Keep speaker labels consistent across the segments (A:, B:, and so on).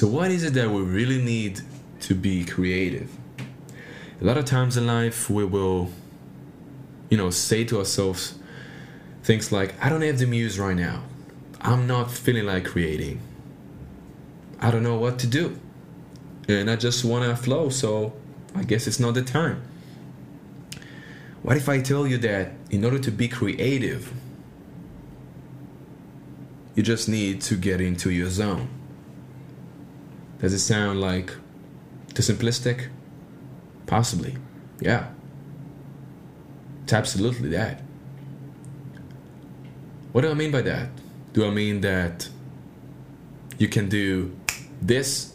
A: So, what is it that we really need to be creative? A lot of times in life, we will, you know, say to ourselves things like, I don't have the muse right now. I'm not feeling like creating. I don't know what to do. And I just want to flow, so I guess it's not the time. What if I tell you that in order to be creative, you just need to get into your zone? Does it sound like too simplistic? Possibly. Yeah. It's absolutely that. What do I mean by that? Do I mean that you can do this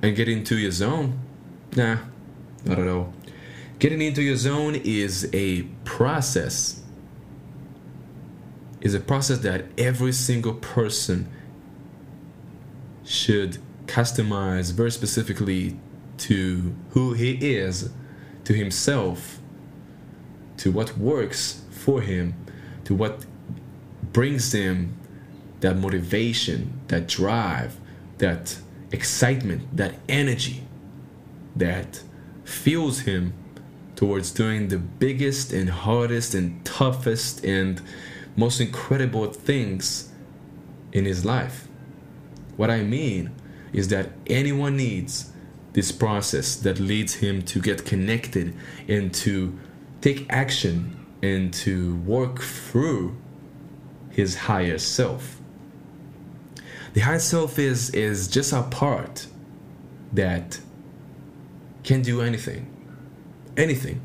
A: and get into your zone? Nah, not at all. Getting into your zone is a process. Is a process that every single person should customize very specifically to who he is, to himself, to what works for him, to what brings him that motivation, that drive, that excitement, that energy that fuels him towards doing the biggest and hardest and toughest and most incredible things in his life. What I mean is that anyone needs this process that leads him to get connected and to take action and to work through his higher self. The higher self is is just a part that can do anything anything.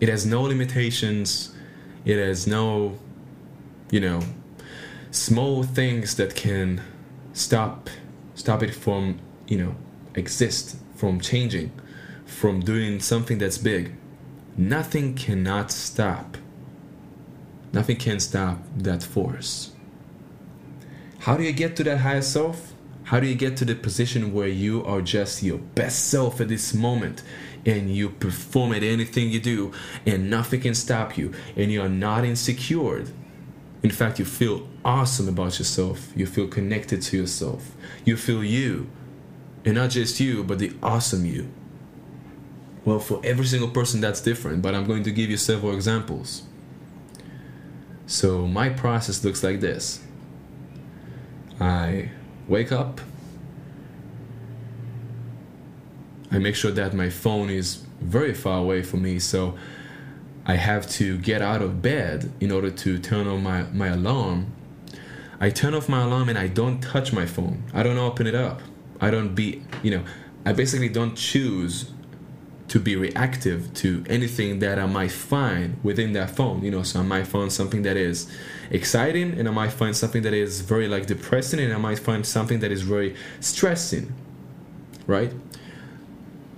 A: It has no limitations. It has no, you know, small things that can stop stop it from, you know, exist, from changing, from doing something that's big. Nothing cannot stop. Nothing can stop that force. How do you get to that higher self? How do you get to the position where you are just your best self at this moment and you perform at anything you do and nothing can stop you and you are not insecure? In fact, you feel awesome about yourself. You feel connected to yourself. You feel you. And not just you, but the awesome you. Well, for every single person, that's different, but I'm going to give you several examples. So, my process looks like this I wake up. I make sure that my phone is very far away from me, so I have to get out of bed in order to turn on my, my alarm. I turn off my alarm and I don't touch my phone. I don't open it up. I don't be, you know, I basically don't choose to be reactive to anything that I might find within that phone. You know, so I might find something that is exciting, and I might find something that is very like depressing, and I might find something that is very stressing. Right?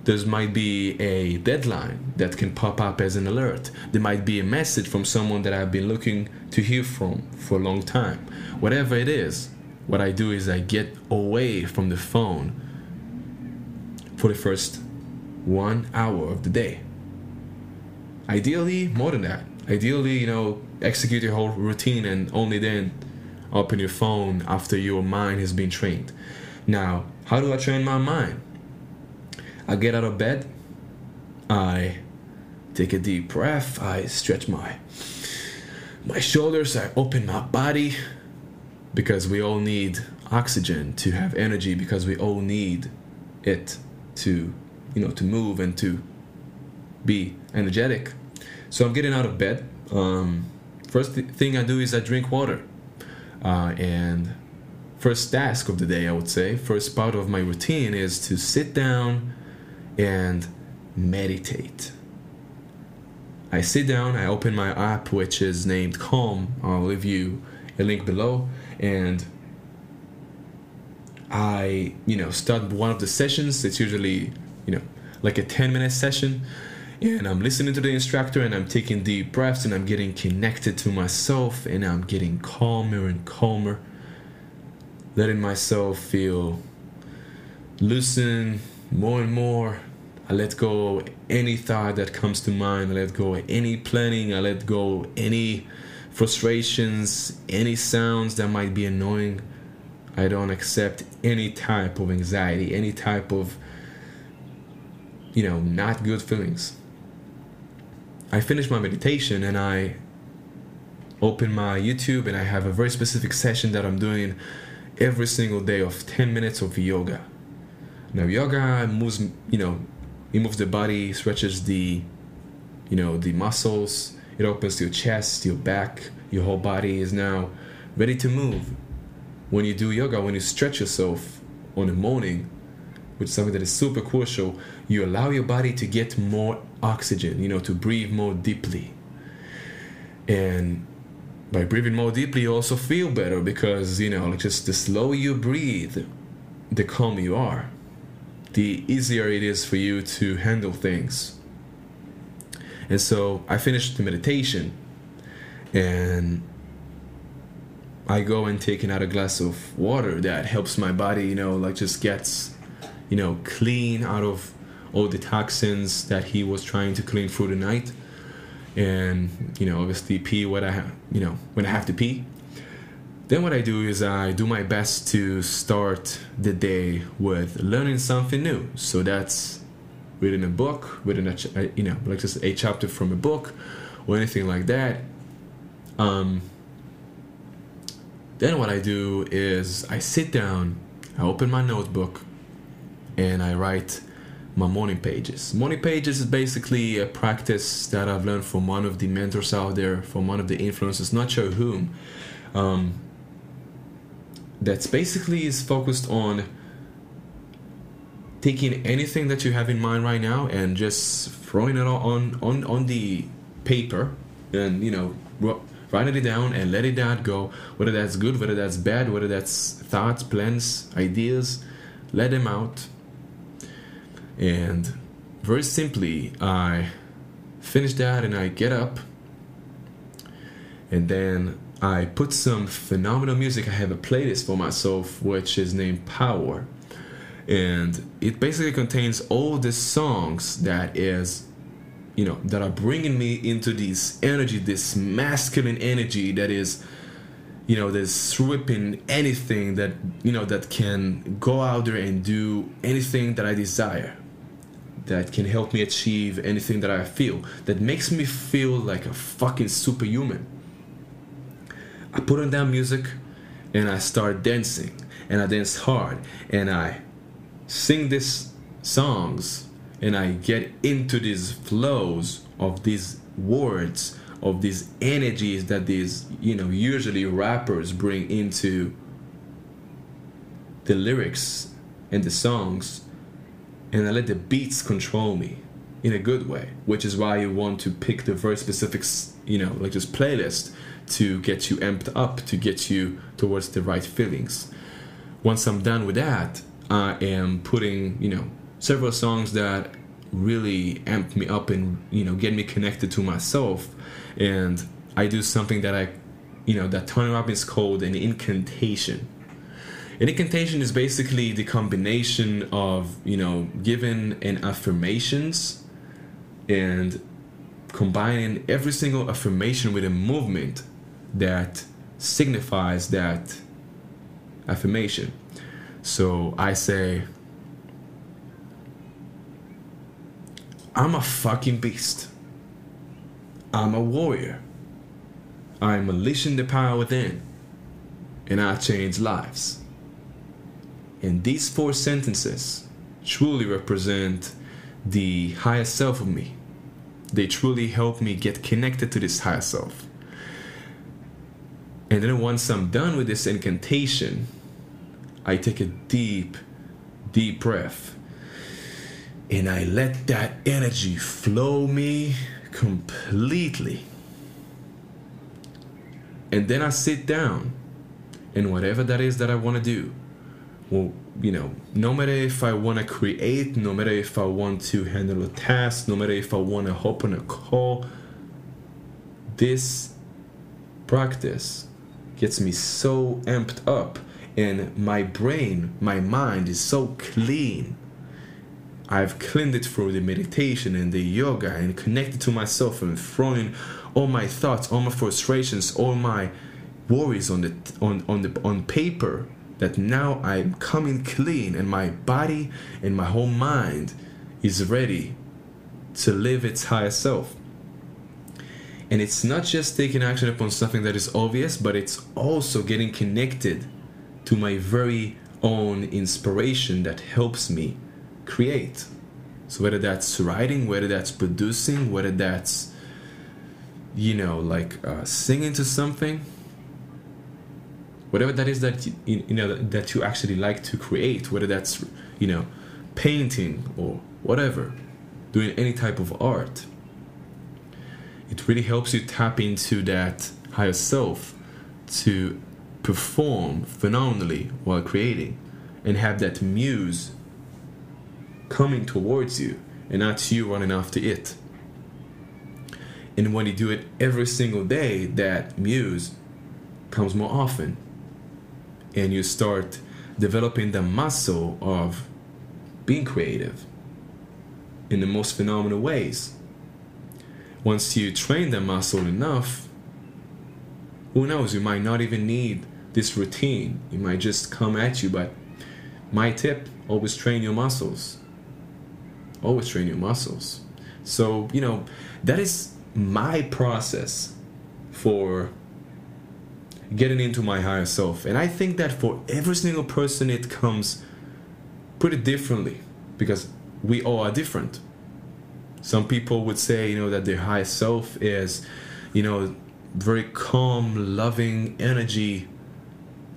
A: There might be a deadline that can pop up as an alert. There might be a message from someone that I've been looking to hear from for a long time. Whatever it is, what I do is I get away from the phone for the first one hour of the day. Ideally, more than that. Ideally, you know, execute your whole routine and only then open your phone after your mind has been trained. Now, how do I train my mind? I get out of bed, I take a deep breath, I stretch my my shoulders, I open my body because we all need oxygen to have energy because we all need it to you know to move and to be energetic. So i'm getting out of bed. Um, first th- thing i do is i drink water. Uh, and first task of the day i would say. First part of my routine is to sit down and meditate i sit down i open my app which is named calm i'll leave you a link below and I, you know, start one of the sessions. It's usually you know, like a 10 minute session. And I'm listening to the instructor and I'm taking deep breaths and I'm getting connected to myself and I'm getting calmer and calmer, letting myself feel loosen more and more. I let go any thought that comes to mind. I let go any planning. I let go any frustrations, any sounds that might be annoying. I don't accept any type of anxiety, any type of, you know, not good feelings. I finish my meditation and I open my YouTube and I have a very specific session that I'm doing every single day of 10 minutes of yoga. Now, yoga moves, you know, it moves the body, stretches the, you know, the muscles. It opens your chest, your back, your whole body is now ready to move. When you do yoga, when you stretch yourself on the morning, which is something that is super crucial, you allow your body to get more oxygen, you know, to breathe more deeply. And by breathing more deeply, you also feel better because, you know, like just the slower you breathe, the calmer you are, the easier it is for you to handle things. And so I finished the meditation and I go and take another glass of water that helps my body, you know, like just gets, you know, clean out of all the toxins that he was trying to clean through the night. And, you know, obviously pee what I have, you know, when I have to pee. Then what I do is I do my best to start the day with learning something new. So that's reading a book, reading a, you know, like just a chapter from a book or anything like that. Um, then what I do is I sit down, I open my notebook, and I write my morning pages. Morning pages is basically a practice that I've learned from one of the mentors out there, from one of the influencers, not sure whom. Um, that's basically is focused on taking anything that you have in mind right now and just throwing it on on on the paper and you know writing it down and letting that go. Whether that's good whether that's bad whether that's thoughts plans ideas let them out. And very simply i finish that and i get up. And then i put some phenomenal music. I have a playlist for myself which is named power. And it basically contains all the songs that is you know that are bringing me into this energy this masculine energy that is you know that's stripping anything that you know that can go out there and do anything that i desire that can help me achieve anything that i feel that makes me feel like a fucking superhuman i put on that music and i start dancing and i dance hard and i sing these songs and I get into these flows of these words of these energies that these you know usually rappers bring into the lyrics and the songs and I let the beats control me in a good way which is why you want to pick the very specific you know like this playlist to get you amped up to get you towards the right feelings once I'm done with that I am putting, you know, several songs that really amp me up and, you know, get me connected to myself. And I do something that I, you know, that Tony Robbins called an incantation. An incantation is basically the combination of, you know, giving and affirmations and combining every single affirmation with a movement that signifies that affirmation. So I say, I'm a fucking beast. I'm a warrior. I'm unleashing the power within. And I change lives. And these four sentences truly represent the higher self of me. They truly help me get connected to this higher self. And then once I'm done with this incantation, I take a deep, deep breath and I let that energy flow me completely. And then I sit down and whatever that is that I want to do, well, you know, no matter if I want to create, no matter if I want to handle a task, no matter if I want to hop on a call, this practice gets me so amped up and my brain, my mind is so clean. I've cleaned it through the meditation and the yoga and connected to myself and throwing all my thoughts, all my frustrations, all my worries on the on on the on paper that now I'm coming clean and my body and my whole mind is ready to live its higher self. And it's not just taking action upon something that is obvious, but it's also getting connected to my very own inspiration that helps me create. So whether that's writing, whether that's producing, whether that's you know like uh, singing to something, whatever that is that you, you know that you actually like to create, whether that's you know painting or whatever, doing any type of art. It really helps you tap into that higher self to perform phenomenally while creating and have that muse coming towards you and not you running after it. And when you do it every single day, that muse comes more often. And you start developing the muscle of being creative in the most phenomenal ways. Once you train the muscle enough, who knows, you might not even need this routine. It might just come at you, but my tip always train your muscles always train your muscles. So, you know, that is my process for getting into my higher self. And I think that for every single person, it comes pretty differently because we all are different. Some people would say, you know, that their higher self is, you know, very calm, loving energy,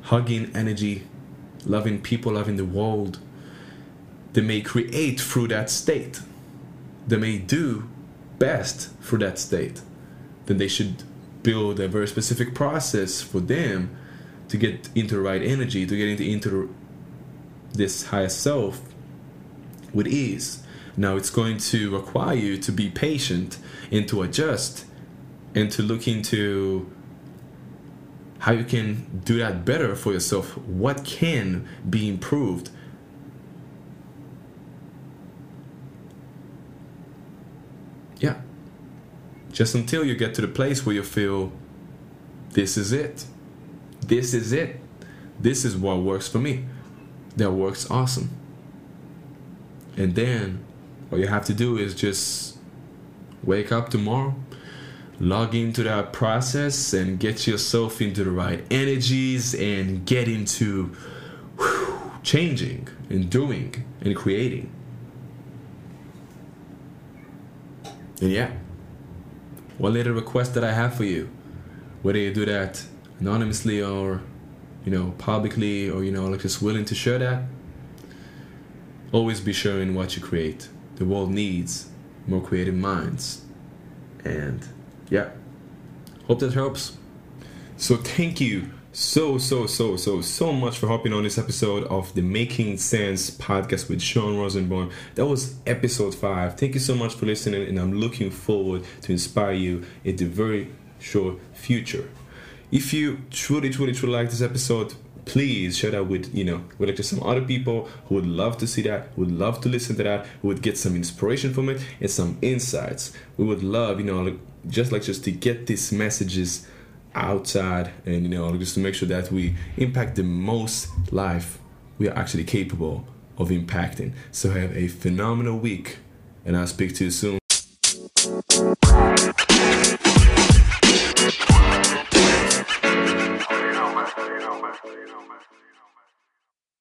A: hugging energy, loving people, loving the world they may create through that state. They may do best through that state. Then they should build a very specific process for them to get into the right energy, to get into, into this higher self with ease. Now it's going to require you to be patient and to adjust and to look into how you can do that better for yourself. What can be improved? yeah, just until you get to the place where you feel this is it. This is it. This is what works for me. That works awesome. And then all you have to do is just wake up tomorrow, log into that process, and get yourself into the right energies and get into whew, changing and doing and creating. And yeah, one little request that I have for you, whether you do that anonymously or, you know, publicly or, you know, like just willing to share that, always be sharing what you create. The world needs more creative minds. And yeah, hope that helps. So thank you so so so so so much for hopping on this episode of the Making Sense podcast with Sean Rosenborn. That was episode five. Thank you so much for listening, and I'm looking forward to inspire you in the very short future. If you truly truly truly like this episode, please share that with you know with like just some other people who would love to see that would love to listen to that who would get some inspiration from it and some insights. We would love you know like, just like just to get these messages outside and you know just to make sure that we impact the most life we are actually capable of impacting. So have a phenomenal week and i'll speak to you soon